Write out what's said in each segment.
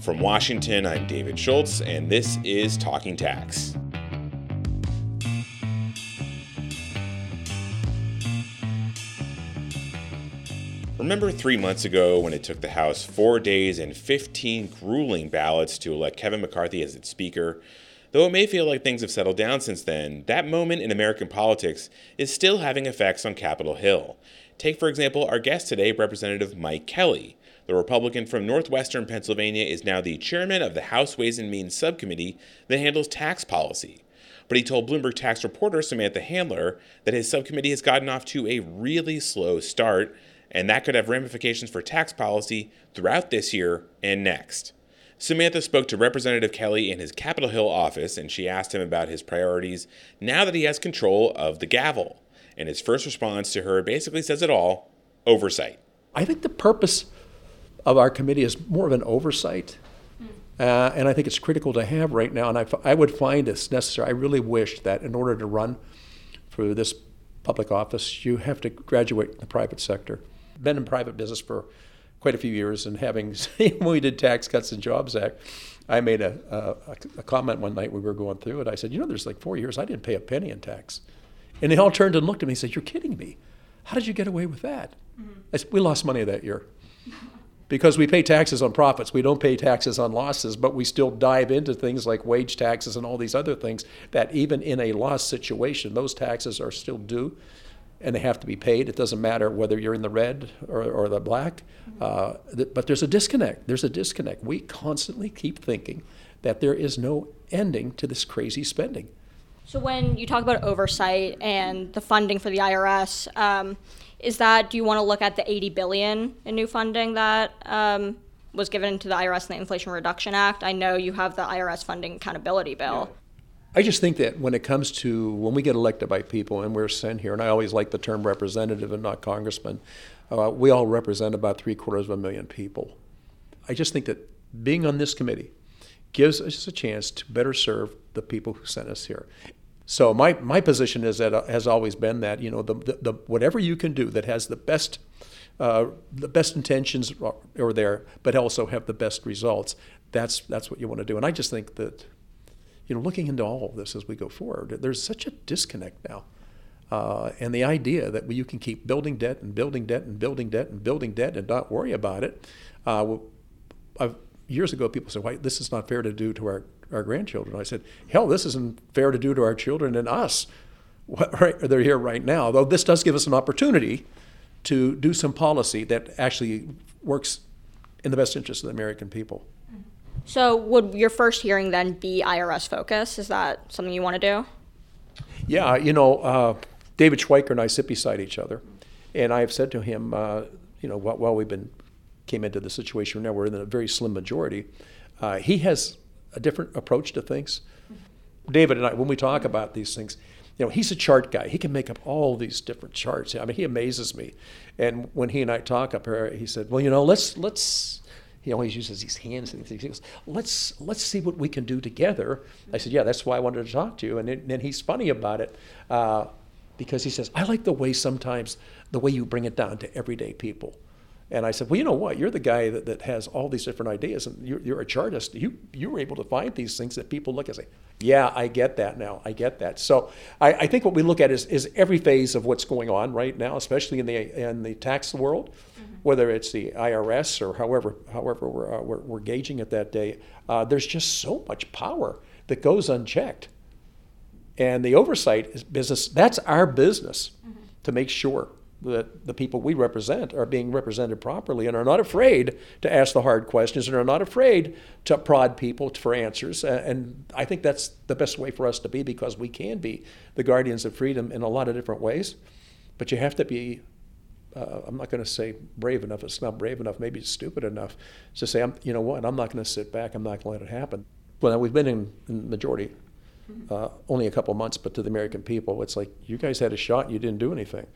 From Washington, I'm David Schultz, and this is Talking Tax. Remember three months ago when it took the House four days and 15 grueling ballots to elect Kevin McCarthy as its Speaker? Though it may feel like things have settled down since then, that moment in American politics is still having effects on Capitol Hill. Take, for example, our guest today, Representative Mike Kelly. The Republican from northwestern Pennsylvania is now the chairman of the House Ways and Means subcommittee that handles tax policy. But he told Bloomberg tax reporter Samantha Handler that his subcommittee has gotten off to a really slow start, and that could have ramifications for tax policy throughout this year and next. Samantha spoke to Representative Kelly in his Capitol Hill office, and she asked him about his priorities now that he has control of the gavel. And his first response to her basically says it all oversight. I think the purpose of our committee is more of an oversight. Uh, and I think it's critical to have right now. And I, I would find this necessary. I really wish that in order to run for this public office, you have to graduate in the private sector. Been in private business for quite a few years, and having when we did Tax Cuts and Jobs Act, I made a, a, a comment one night we were going through it. I said, you know, there's like four years I didn't pay a penny in tax, and they all turned and looked at me and said, "You're kidding me? How did you get away with that?" Mm-hmm. I said, "We lost money that year." because we pay taxes on profits. We don't pay taxes on losses, but we still dive into things like wage taxes and all these other things that even in a loss situation, those taxes are still due and they have to be paid. It doesn't matter whether you're in the red or, or the black. Uh, th- but there's a disconnect. There's a disconnect. We constantly keep thinking that there is no ending to this crazy spending. So when you talk about oversight and the funding for the IRS, um, is that do you want to look at the 80 billion in new funding that um, was given to the IRS in the Inflation Reduction Act? I know you have the IRS funding accountability bill. Yeah. I just think that when it comes to when we get elected by people and we're sent here, and I always like the term representative and not congressman, uh, we all represent about three quarters of a million people. I just think that being on this committee gives us a chance to better serve the people who sent us here. So my, my position is that uh, has always been that you know the, the, the whatever you can do that has the best uh, the best intentions are, are, there, but also have the best results. That's that's what you want to do. And I just think that you know looking into all of this as we go forward, there's such a disconnect now. Uh, and the idea that you can keep building debt and building debt and building debt and building debt and not worry about it. Uh, years ago, people said, "Why this is not fair to do to our our grandchildren. I said, hell, this isn't fair to do to our children and us. Right, they're here right now. Though this does give us an opportunity to do some policy that actually works in the best interest of the American people. So, would your first hearing then be IRS focus? Is that something you want to do? Yeah, you know, uh, David Schweikert and I sit beside each other, and I have said to him, uh, you know, while, while, we've been came into the situation now, we're in a very slim majority. Uh, he has a different approach to things. David and I, when we talk about these things, you know, he's a chart guy. He can make up all these different charts. I mean, he amazes me. And when he and I talk up here, he said, "Well, you know, let's let's." He always uses these hands and things. He goes, "Let's let's see what we can do together." I said, "Yeah, that's why I wanted to talk to you." And then he's funny about it uh, because he says, "I like the way sometimes the way you bring it down to everyday people." And I said, well, you know what? You're the guy that, that has all these different ideas, and you're, you're a chartist. You you were able to find these things that people look and say, yeah, I get that now. I get that. So I, I think what we look at is, is every phase of what's going on right now, especially in the in the tax world, mm-hmm. whether it's the IRS or however however we're, uh, we're, we're, gauging it that day. Uh, there's just so much power that goes unchecked, and the oversight is business. That's our business mm-hmm. to make sure that the people we represent are being represented properly and are not afraid to ask the hard questions and are not afraid to prod people for answers. And I think that's the best way for us to be because we can be the guardians of freedom in a lot of different ways. But you have to be, uh, I'm not going to say brave enough, it's not brave enough, maybe it's stupid enough to say, I'm, you know what, I'm not going to sit back, I'm not going to let it happen. Well, we've been in, in majority uh, only a couple months, but to the American people, it's like you guys had a shot and you didn't do anything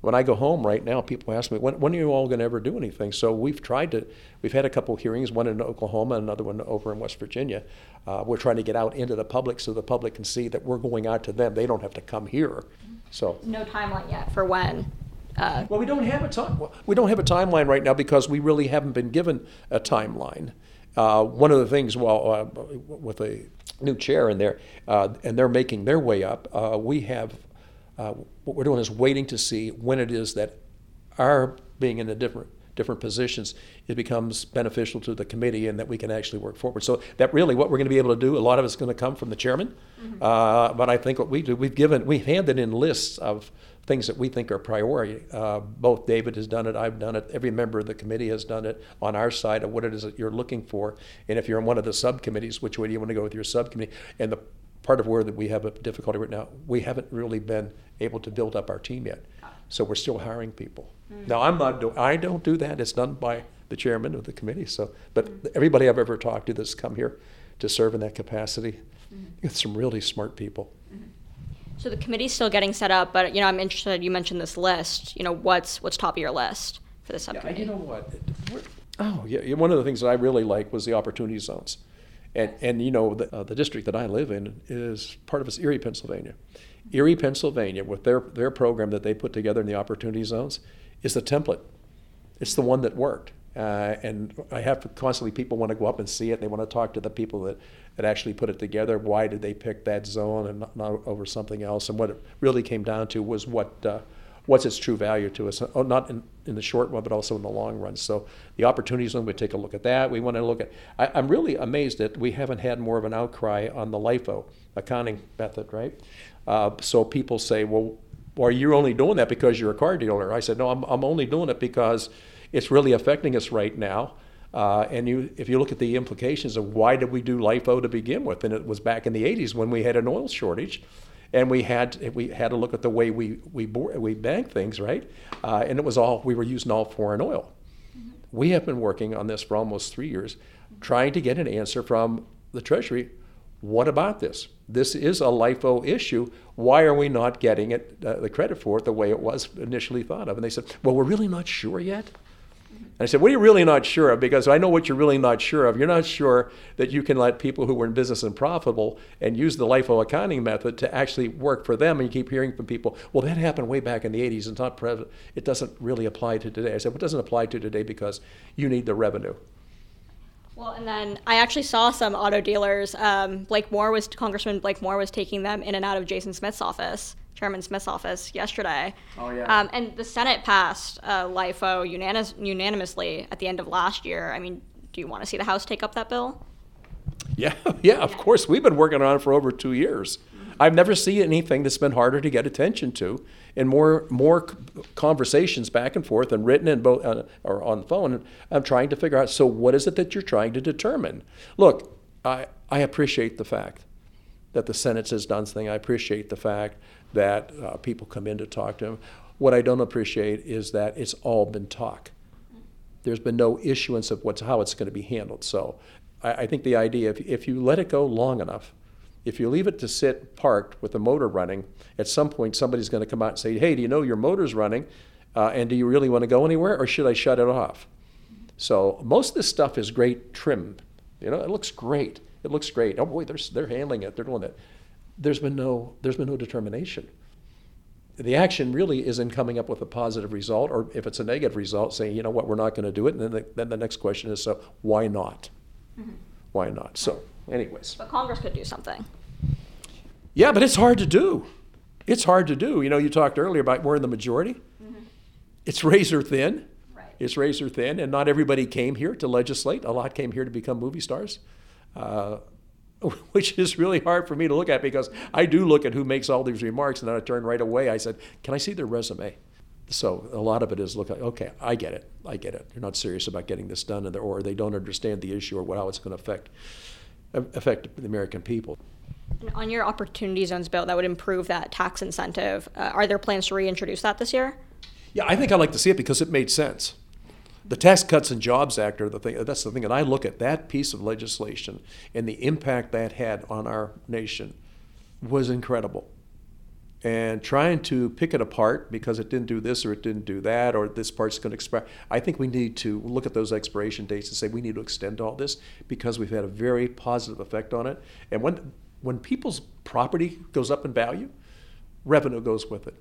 when I go home right now, people ask me, when, when are you all going to ever do anything? So we've tried to, we've had a couple hearings, one in Oklahoma, another one over in West Virginia. Uh, we're trying to get out into the public so the public can see that we're going out to them. They don't have to come here. So no timeline yet for when. Uh, well, we don't have a time. We don't have a timeline right now because we really haven't been given a timeline. Uh, one of the things, well, uh, with a new chair in there, uh, and they're making their way up, uh, we have uh, what we're doing is waiting to see when it is that our being in a different different positions, it becomes beneficial to the committee and that we can actually work forward. So that really what we're going to be able to do, a lot of it's going to come from the chairman. Mm-hmm. Uh, but I think what we do, we've given, we've handed in lists of things that we think are priority. Uh, both David has done it, I've done it, every member of the committee has done it on our side of what it is that you're looking for. And if you're in one of the subcommittees, which way do you want to go with your subcommittee? And the part of where that we have a difficulty right now, we haven't really been able to build up our team yet. So we're still hiring people. Mm. Now I'm not. Do, I don't do that. It's done by the chairman of the committee. So, but mm. everybody I've ever talked to that's come here to serve in that capacity, mm. it's some really smart people. Mm-hmm. So the committee's still getting set up, but you know I'm interested. You mentioned this list. You know what's what's top of your list for the subcommittee? Yeah, you know what? Oh yeah, one of the things that I really like was the opportunity zones. And, and you know, the, uh, the district that I live in is part of it's Erie, Pennsylvania. Erie, Pennsylvania, with their, their program that they put together in the opportunity zones, is the template. It's the one that worked. Uh, and I have constantly people want to go up and see it. They want to talk to the people that, that actually put it together. Why did they pick that zone and not, not over something else? And what it really came down to was what uh, what's its true value to us, oh, not in, in the short run, but also in the long run. So the opportunity zone, we take a look at that. We want to look at, I, am really amazed that we haven't had more of an outcry on the LIFO accounting method, right? Uh, so people say, well, are you only doing that because you're a car dealer? I said, no, I'm, I'm only doing it because it's really affecting us right now. Uh, and you, if you look at the implications of why did we do LIFO to begin with, and it was back in the 80s when we had an oil shortage, and we had we had to look at the way we we we bank things, right? Uh, and it was all we were using all foreign oil. Mm-hmm. We have been working on this for almost three years, trying to get an answer from the Treasury. What about this? This is a LIFO issue. Why are we not getting it uh, the credit for it the way it was initially thought of? And they said, "Well, we're really not sure yet." And I said, What are you really not sure of? Because I know what you're really not sure of. You're not sure that you can let people who were in business and profitable and use the LIFO accounting method to actually work for them. And you keep hearing from people, Well, that happened way back in the 80s. It's not present. It doesn't really apply to today. I said, Well, doesn't apply to today because you need the revenue. Well, and then I actually saw some auto dealers. Um, Blake Moore was Congressman Blake Moore was taking them in and out of Jason Smith's office Chairman Smith's office yesterday. Oh yeah. Um, and the Senate passed uh, LIFO unanimous, unanimously at the end of last year. I mean, do you want to see the House take up that bill? Yeah, yeah, of course. We've been working on it for over two years. I've never seen anything that's been harder to get attention to, and more more conversations back and forth and written and both uh, or on the phone. I'm trying to figure out. So, what is it that you're trying to determine? Look, I I appreciate the fact that the Senate has done something. I appreciate the fact that uh, people come in to talk to him. What I don't appreciate is that it's all been talk. There's been no issuance of what's how it's going to be handled. So I, I think the idea, if, if you let it go long enough, if you leave it to sit parked with the motor running, at some point somebody's going to come out and say, hey, do you know your motor's running? Uh, and do you really want to go anywhere or should I shut it off? So most of this stuff is great trim. You know, it looks great. It looks great. Oh boy, they're, they're handling it. They're doing it there's been no there's been no determination. The action really is in coming up with a positive result, or if it's a negative result, saying, you know what, we're not going to do it. And then the, then the next question is, so why not? Mm-hmm. Why not? So, anyways. But Congress could do something. Yeah, but it's hard to do. It's hard to do. You know, you talked earlier about we're in the majority. Mm-hmm. It's razor thin. Right. It's razor thin, and not everybody came here to legislate. A lot came here to become movie stars. Uh, which is really hard for me to look at because I do look at who makes all these remarks and then I turn right away. I said, Can I see their resume? So a lot of it is look at, okay, I get it. I get it. They're not serious about getting this done or they don't understand the issue or how it's going to affect, affect the American people. And on your opportunity zones bill that would improve that tax incentive, uh, are there plans to reintroduce that this year? Yeah, I think I'd like to see it because it made sense the Tax Cuts and Jobs Act are the thing. That's the thing, and I look at that piece of legislation and the impact that had on our nation was incredible. And trying to pick it apart because it didn't do this or it didn't do that or this part's going to expire. I think we need to look at those expiration dates and say we need to extend all this because we've had a very positive effect on it. And when when people's property goes up in value, revenue goes with it.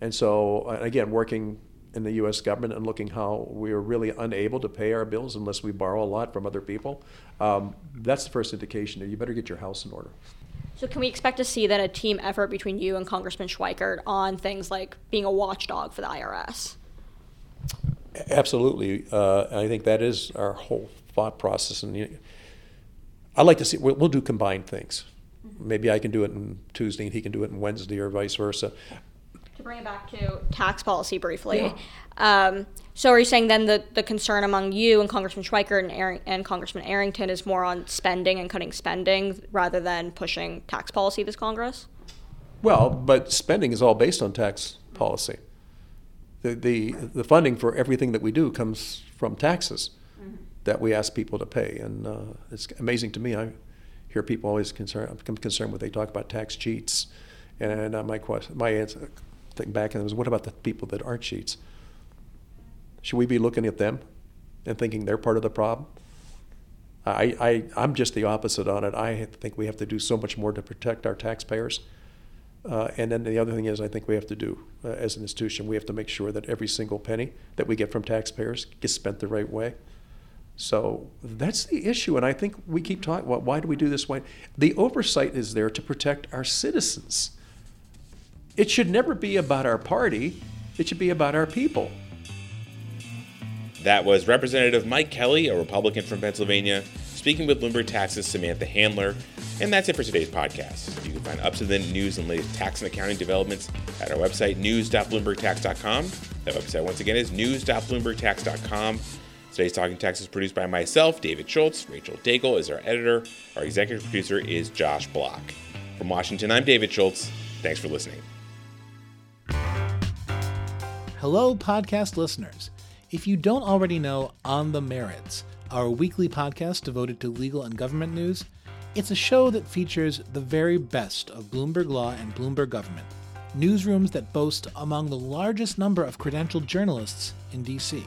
And so, uh, again, working in the U.S. government and looking how we are really unable to pay our bills unless we borrow a lot from other people, um, that's the first indication that you better get your house in order. So can we expect to see then a team effort between you and Congressman Schweikert on things like being a watchdog for the IRS? Absolutely, uh, I think that is our whole thought process, and you, I like to see we'll, we'll do combined things. Maybe I can do it on Tuesday, and he can do it on Wednesday, or vice versa. To bring it back to tax policy briefly, yeah. um, so are you saying then the, the concern among you and Congressman Schweikert and, and Congressman Arrington is more on spending and cutting spending rather than pushing tax policy this Congress? Well, but spending is all based on tax policy. The, the, the funding for everything that we do comes from taxes mm-hmm. that we ask people to pay. And uh, it's amazing to me. I hear people always concerned, I'm concerned when they talk about tax cheats. And uh, my, question, my answer, thing back and it was, what about the people that aren't cheats? Should we be looking at them and thinking they're part of the problem? I, I, I'm just the opposite on it. I think we have to do so much more to protect our taxpayers. Uh, and then the other thing is, I think we have to do, uh, as an institution, we have to make sure that every single penny that we get from taxpayers gets spent the right way. So that's the issue. And I think we keep talking, well, why do we do this Why? The oversight is there to protect our citizens. It should never be about our party, it should be about our people. That was Representative Mike Kelly, a Republican from Pennsylvania, speaking with Bloomberg Tax's Samantha Handler. And that's it for today's podcast. You can find up to the news and latest tax and accounting developments at our website, news.bloombergtax.com. That website, once again, is news.bloombergtax.com. Today's Talking Tax is produced by myself, David Schultz. Rachel Daigle is our editor. Our executive producer is Josh Block. From Washington, I'm David Schultz. Thanks for listening. Hello, podcast listeners. If you don't already know On the Merits, our weekly podcast devoted to legal and government news, it's a show that features the very best of Bloomberg Law and Bloomberg Government, newsrooms that boast among the largest number of credentialed journalists in DC.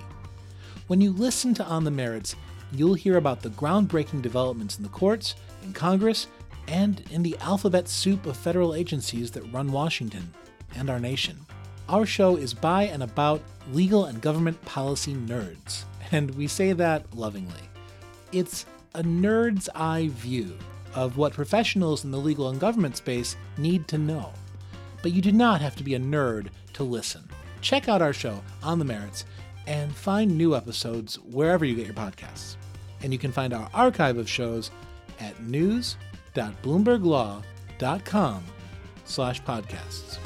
When you listen to On the Merits, you'll hear about the groundbreaking developments in the courts, in Congress, and in the alphabet soup of federal agencies that run Washington and our nation. Our show is by and about legal and government policy nerds, and we say that lovingly. It's a nerd's eye view of what professionals in the legal and government space need to know. But you do not have to be a nerd to listen. Check out our show, On the Merits, and find new episodes wherever you get your podcasts. And you can find our archive of shows at news.bloomberglaw.com slash podcasts.